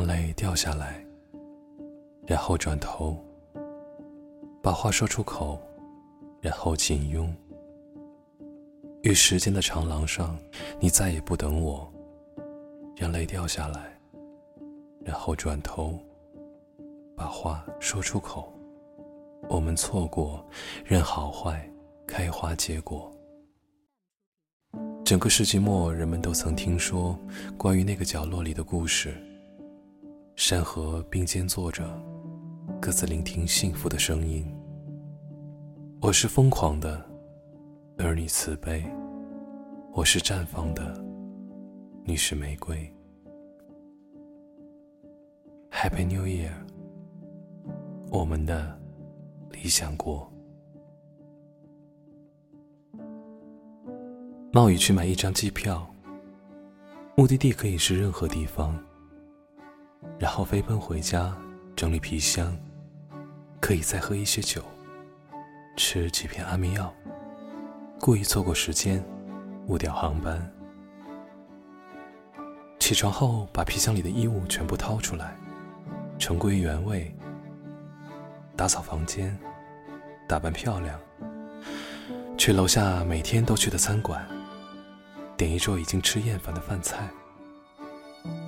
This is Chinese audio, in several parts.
让泪掉下来，然后转头，把话说出口，然后紧拥。于时间的长廊上，你再也不等我，让泪掉下来，然后转头，把话说出口。我们错过，任好坏开花结果。整个世纪末，人们都曾听说关于那个角落里的故事。山河并肩坐着，各自聆听幸福的声音。我是疯狂的，而你慈悲；我是绽放的，你是玫瑰。Happy New Year，我们的。理想国。冒雨去买一张机票，目的地可以是任何地方。然后飞奔回家，整理皮箱，可以再喝一些酒，吃几片安眠药，故意错过时间，误掉航班。起床后，把皮箱里的衣物全部掏出来，重归原位。打扫房间，打扮漂亮，去楼下每天都去的餐馆，点一桌已经吃厌烦的饭菜，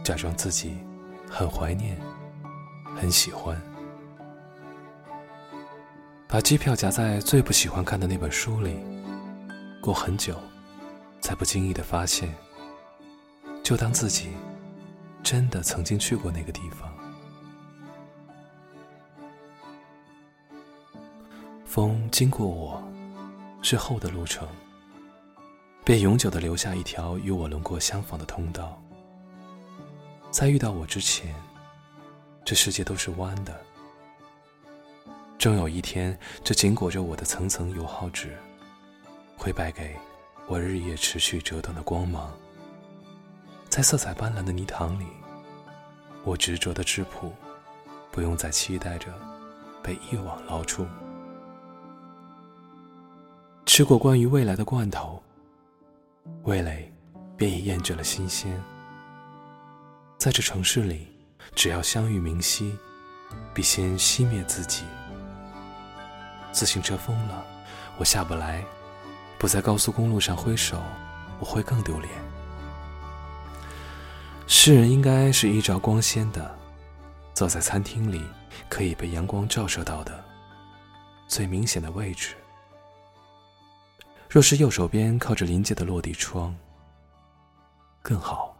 假装自己很怀念，很喜欢，把机票夹在最不喜欢看的那本书里，过很久，才不经意的发现，就当自己真的曾经去过那个地方。风经过我，之后的路程，便永久的留下一条与我轮廓相仿的通道。在遇到我之前，这世界都是弯的。终有一天，这紧裹着我的层层油耗纸，会败给我日夜持续折断的光芒。在色彩斑斓的泥塘里，我执着的质朴，不用再期待着被一网捞出。吃过关于未来的罐头，味蕾便已厌倦了新鲜。在这城市里，只要相遇明晰，必先熄灭自己。自行车疯了，我下不来；不在高速公路上挥手，我会更丢脸。诗人应该是依照光鲜的，坐在餐厅里可以被阳光照射到的最明显的位置。若是右手边靠着临街的落地窗，更好。